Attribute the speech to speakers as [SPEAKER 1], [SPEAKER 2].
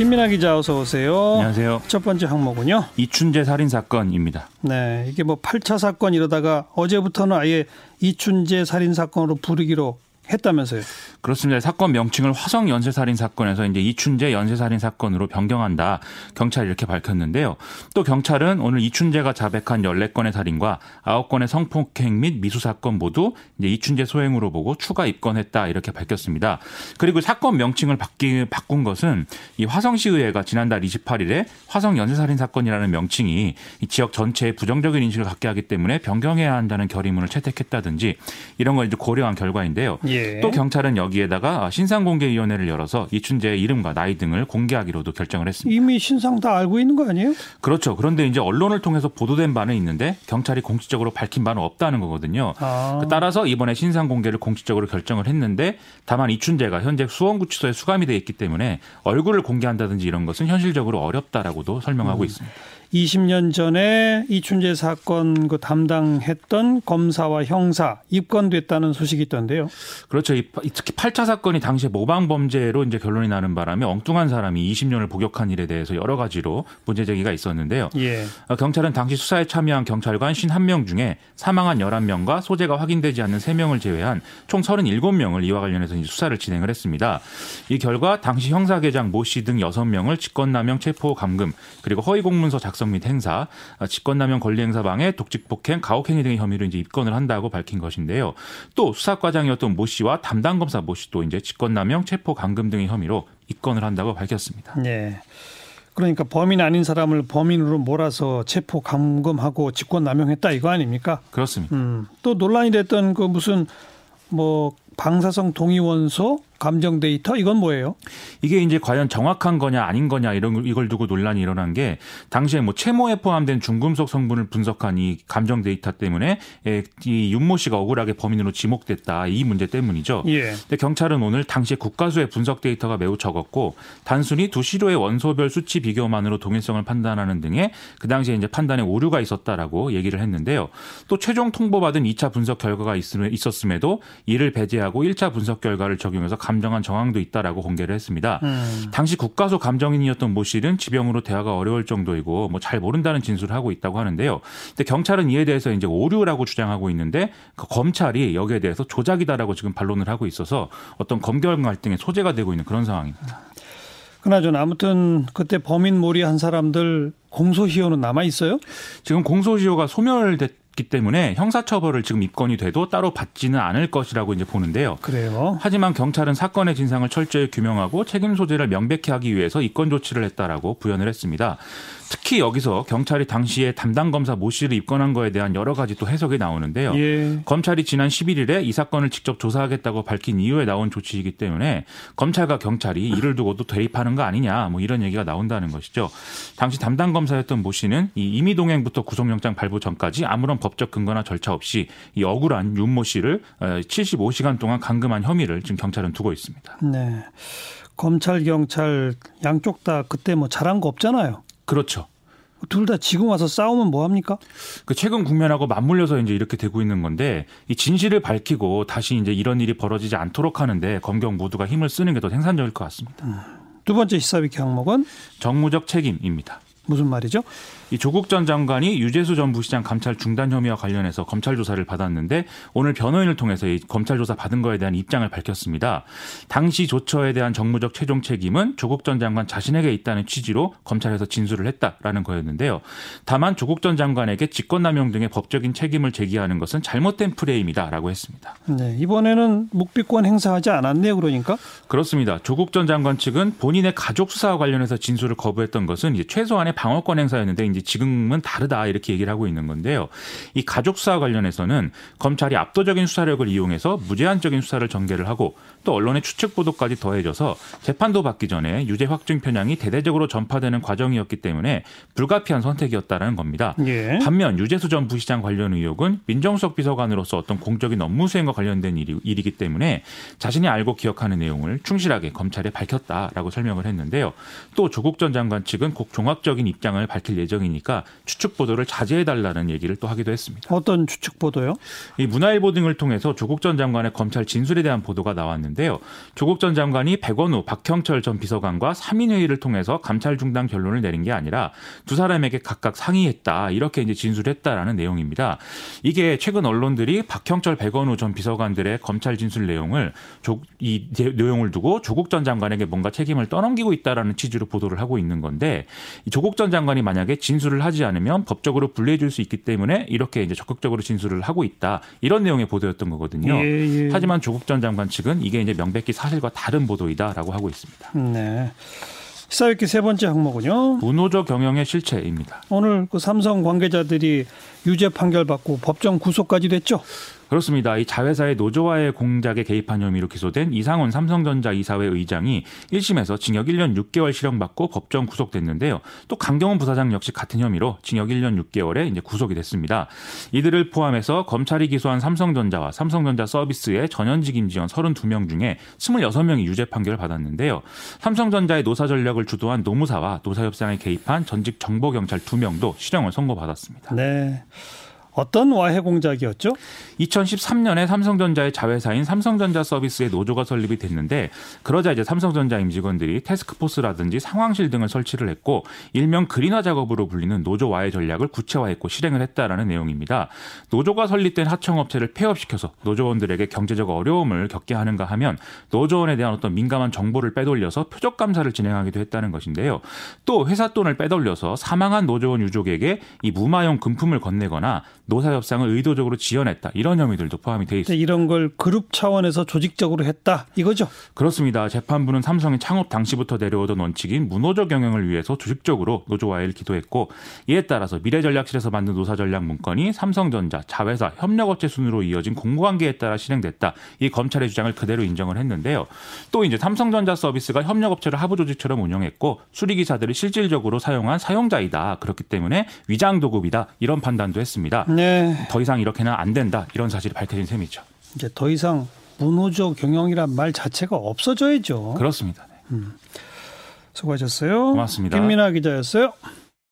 [SPEAKER 1] 김민아 기자 어서 오세요.
[SPEAKER 2] 안녕하세요.
[SPEAKER 1] 첫 번째 항목은요.
[SPEAKER 2] 이춘재 살인 사건입니다.
[SPEAKER 1] 네, 이게 뭐 8차 사건 이러다가 어제부터는 아예 이춘재 살인 사건으로 부르기로 했다면서요.
[SPEAKER 2] 그렇습니다. 사건 명칭을 화성 연쇄살인 사건에서 이제 이춘재 연쇄살인 사건으로 변경한다. 경찰이 이렇게 밝혔는데요. 또 경찰은 오늘 이춘재가 자백한 14건의 살인과 9건의 성폭행 및 미수 사건 모두 이제 이춘재 소행으로 보고 추가 입건했다. 이렇게 밝혔습니다. 그리고 사건 명칭을 바뀌, 바꾼 것은 이 화성시 의회가 지난달 28일에 화성 연쇄살인 사건이라는 명칭이 이 지역 전체에 부정적인 인식을 갖게 하기 때문에 변경해야 한다는 결의문을 채택했다든지 이런 걸 이제 고려한 결과인데요.
[SPEAKER 1] 예.
[SPEAKER 2] 또 경찰은 여기에다가 신상공개위원회를 열어서 이춘재의 이름과 나이 등을 공개하기로도 결정을 했습니다.
[SPEAKER 1] 이미 신상 다 알고 있는 거 아니에요?
[SPEAKER 2] 그렇죠. 그런데 이제 언론을 통해서 보도된 바는 있는데 경찰이 공식적으로 밝힌 바는 없다는 거거든요.
[SPEAKER 1] 아.
[SPEAKER 2] 따라서 이번에 신상 공개를 공식적으로 결정을 했는데 다만 이춘재가 현재 수원구치소에 수감이 돼 있기 때문에 얼굴을 공개한다든지 이런 것은 현실적으로 어렵다라고도 설명하고
[SPEAKER 1] 음.
[SPEAKER 2] 있습니다.
[SPEAKER 1] 20년 전에 이춘재 사건 그 담당했던 검사와 형사 입건됐다는 소식이 있던데요.
[SPEAKER 2] 그렇죠. 특히 8차 사건이 당시에 모방 범죄로 이제 결론이 나는 바람에 엉뚱한 사람이 20년을 복역한 일에 대해서 여러 가지로 문제 제기가 있었는데요.
[SPEAKER 1] 예.
[SPEAKER 2] 어, 경찰은 당시 수사에 참여한 경찰관 51명 중에 사망한 11명과 소재가 확인되지 않는 3명을 제외한 총 37명을 이와 관련해서 수사를 진행을 했습니다. 이 결과 당시 형사계장 모 씨 등 6명을 직권남용 체포 감금 그리고 허위공문서 작성 및 행사, 어, 직권남용 권리행사 방해, 독직폭행, 가혹행위 등의 혐의로 이제 입건을 한다고 밝힌 것인데요. 또 수사과장이었던 모 씨와 담당 검사 모 씨도 이제 직권남용 체포 감금 등의 혐의로 입건을 한다고 밝혔습니다.
[SPEAKER 1] 예. 그러니까 범인 아닌 사람을 범인으로 몰아서 체포 감금하고 직권 남용했다 이거 아닙니까?
[SPEAKER 2] 그렇습니다.
[SPEAKER 1] 음. 또 논란이 됐던 그 무슨 뭐 방사성 동위원소 감정 데이터 이건 뭐예요?
[SPEAKER 2] 이게 이제 과연 정확한 거냐 아닌 거냐 이런 걸- 이걸 두고 논란이 일어난 게 당시에 뭐 체모에 포함된 중금속 성분을 분석한 이 감정 데이터 때문에 예, 이 윤모 씨가 억울하게 범인으로 지목됐다 이 문제 때문이죠.
[SPEAKER 1] 예.
[SPEAKER 2] 근데 경찰은 오늘 당시에 국과수의 분석 데이터가 매우 적었고 단순히 두 시료의 원소별 수치 비교만으로 동일성을 판단하는 등의 그 당시에 이제 판단에 오류가 있었다라고 얘기를 했는데요. 또 최종 통보받은 2차 분석 결과가 있었음에도 이를 배제하고 1차 분석 결과를 적용해서 감정한 정황도 있다라고 공개를 했습니다.
[SPEAKER 1] 음.
[SPEAKER 2] 당시 국가수 감정인이었던 모 씨는 지병으로 대화가 어려울 정도이고 뭐 잘 모른다는 진술을 하고 있다고 하는데요. 근데 경찰은 이에 대해서 이제 오류라고 주장하고 있는데 그 검찰이 여기에 대해서 조작이다라고 지금 반론을 하고 있어서 어떤 검경 갈등의 소재가 되고 있는 그런 상황입니다.
[SPEAKER 1] 그나저나 아무튼 그때 범인 몰이한 사람들 공소시효는 남아 있어요?
[SPEAKER 2] 지금 공소시효가 소멸됐 기 때문에 형사처벌을 지금 입건이 돼도 따로 받지는 않을 것이라고 이제 보는데요.
[SPEAKER 1] 그래요.
[SPEAKER 2] 하지만 경찰은 사건의 진상을 철저히 규명하고 책임 소재를 명백히 하기 위해서 입건 조치를 했다라고 부연을 했습니다. 특히 여기서 경찰이 당시에 담당 검사 모 씨를 입건한 거에 대한 여러 가지 또 해석이 나오는데요.
[SPEAKER 1] 예.
[SPEAKER 2] 검찰이 지난 11일에 이 사건을 직접 조사하겠다고 밝힌 이후에 나온 조치이기 때문에 검찰과 경찰이 이를 두고도 대립하는 거 아니냐 뭐 이런 얘기가 나온다는 것이죠. 당시 담당 검사였던 모 씨는 이 임의동행부터 구속영장 발부 전까지 아무런 법적 근거나 절차 없이 이 억울한 윤모 씨를 75시간 동안 감금한 혐의를 지금 경찰은 두고 있습니다.
[SPEAKER 1] 네. 검찰 경찰 양쪽 다 그때 뭐 잘한 거 없잖아요.
[SPEAKER 2] 그렇죠.
[SPEAKER 1] 둘다 지금 와서 싸우면 뭐 합니까?
[SPEAKER 2] 그 최근 국면하고 맞물려서 이제 이렇게 되고 있는 건데 이 진실을 밝히고 다시 이제 이런 일이 벌어지지 않도록 하는데 검경 모두가 힘을 쓰는 게 더 생산적일 것 같습니다.
[SPEAKER 1] 두 번째 시사위키 항목은
[SPEAKER 2] 정무적 책임입니다.
[SPEAKER 1] 무슨 말이죠?
[SPEAKER 2] 이 조국 전 장관이 유재수 전 부시장 감찰 중단 혐의와 관련해서 검찰 조사를 받았는데 오늘 변호인을 통해서 이 검찰 조사 받은 거에 대한 입장을 밝혔습니다. 당시 조처에 대한 정무적 최종 책임은 조국 전 장관 자신에게 있다는 취지로 검찰에서 진술을 했다라는 거였는데요. 다만 조국 전 장관에게 직권남용 등의 법적인 책임을 제기하는 것은 잘못된 프레임이다라고 했습니다.
[SPEAKER 1] 네. 이번에는 묵비권 행사하지 않았네요. 그러니까.
[SPEAKER 2] 그렇습니다. 조국 전 장관 측은 본인의 가족 수사와 관련해서 진술을 거부했던 것은 최소한의 방어권 행사였는데 이제 지금은 다르다 이렇게 얘기를 하고 있는 건데요. 이 가족 수사와 관련해서는 검찰이 압도적인 수사력을 이용해서 무제한적인 수사를 전개를 하고 또 언론의 추측 보도까지 더해져서 재판도 받기 전에 유죄 확정 편향이 대대적으로 전파되는 과정이었기 때문에 불가피한 선택이었다라는 겁니다.
[SPEAKER 1] 예.
[SPEAKER 2] 반면 유재수 전 부시장 관련 의혹은 민정수석 비서관으로서 어떤 공적인 업무 수행과 관련된 일이, 일이기 때문에 자신이 알고 기억하는 내용을 충실하게 검찰에 밝혔다라고 설명을 했는데요. 또 조국 전 장관 측은 곧 종합적인 입장을 밝힐 예정이니 까 추측 보도를 자제해 달라는 얘기를 또 하기도 했습니다.
[SPEAKER 1] 어떤 추측 보도요?
[SPEAKER 2] 이 문화일보 등을 통해서 조국 전 장관의 검찰 진술에 대한 보도가 나왔는데요. 조국 전 장관이 백원우, 박형철 전 비서관과 3인 회의를 통해서 감찰 중단 결론을 내린 게 아니라 두 사람에게 각각 상의했다 이렇게 이제 진술했다라는 내용입니다. 이게 최근 언론들이 박형철, 백원우 전 비서관들의 검찰 진술 내용을 조, 이 내용을 두고 조국 전 장관에게 뭔가 책임을 떠넘기고 있다라는 취지로 보도를 하고 있는 건데 조국 전 장관이 만약에 진 술을 하지 않으면 법적으로 불리해 줄수 있기 때문에 이렇게 이제 적극적으로 진술을 하고 있다 이런 내용의 보도였던 거거든요. 예, 예. 하지만 조국 전 장관 측은 이게 이제 명백히 사실과 다른 보도이다라고 하고 있습니다.
[SPEAKER 1] 네. 시사회기 세 번째 항목은요.
[SPEAKER 2] 무노조 경영의 실체입니다.
[SPEAKER 1] 오늘 그 삼성 관계자들이 유죄 판결 받고 법정 구속까지 됐죠.
[SPEAKER 2] 그렇습니다. 이 자회사의 노조와의 공작에 개입한 혐의로 기소된 이상훈 삼성전자 이사회 의장이 1심에서 징역 1년 6개월 실형받고 법정 구속됐는데요. 또 강경훈 부사장 역시 같은 혐의로 징역 1년 6개월에 이제 구속이 됐습니다. 이들을 포함해서 검찰이 기소한 삼성전자와 삼성전자 서비스의 전현직 임직원 32명 중에 26명이 유죄 판결을 받았는데요. 삼성전자의 노사 전략을 주도한 노무사와 노사 협상에 개입한 전직 정보경찰 2명도 실형을 선고받았습니다.
[SPEAKER 1] 네. 어떤 와해 공작이었죠?
[SPEAKER 2] 2013년에 삼성전자의 자회사인 삼성전자 서비스의 노조가 설립이 됐는데 그러자 이제 삼성전자 임직원들이 테스크포스라든지 상황실 등을 설치를 했고 일명 그린화 작업으로 불리는 노조 와해 전략을 구체화했고 실행을 했다라는 내용입니다. 노조가 설립된 하청업체를 폐업시켜서 노조원들에게 경제적 어려움을 겪게 하는가 하면 노조원에 대한 어떤 민감한 정보를 빼돌려서 표적 감사를 진행하기도 했다는 것인데요. 또 회사 돈을 빼돌려서 사망한 노조원 유족에게 이 무마용 금품을 건네거나 노사 협상을 의도적으로 지연했다 이런 혐의들도 포함이 돼 있습니다.
[SPEAKER 1] 이런 걸 그룹 차원에서 조직적으로 했다 이거죠?
[SPEAKER 2] 그렇습니다. 재판부는 삼성이 창업 당시부터 내려오던 원칙인 무노조 경영을 위해서 조직적으로 노조와해를 기도했고 이에 따라서 미래전략실에서 만든 노사전략 문건이 삼성전자, 자회사, 협력업체 순으로 이어진 공고관계에 따라 실행됐다. 이 검찰의 주장을 그대로 인정을 했는데요. 또 이제 삼성전자 서비스가 협력업체를 하부 조직처럼 운영했고 수리기사들이 실질적으로 사용한 사용자이다. 그렇기 때문에 위장 도급이다. 이런 판단도 했습니다. 네. 네. 더 이상 이렇게는 안 된다 이런 사실이 밝혀진 셈이죠.
[SPEAKER 1] 이제 더 이상 문호조 경영이란 말 자체가 없어져야죠.
[SPEAKER 2] 그렇습니다. 네.
[SPEAKER 1] 음. 수고하셨어요.
[SPEAKER 2] 고맙습니다.
[SPEAKER 1] 김민아 기자였어요.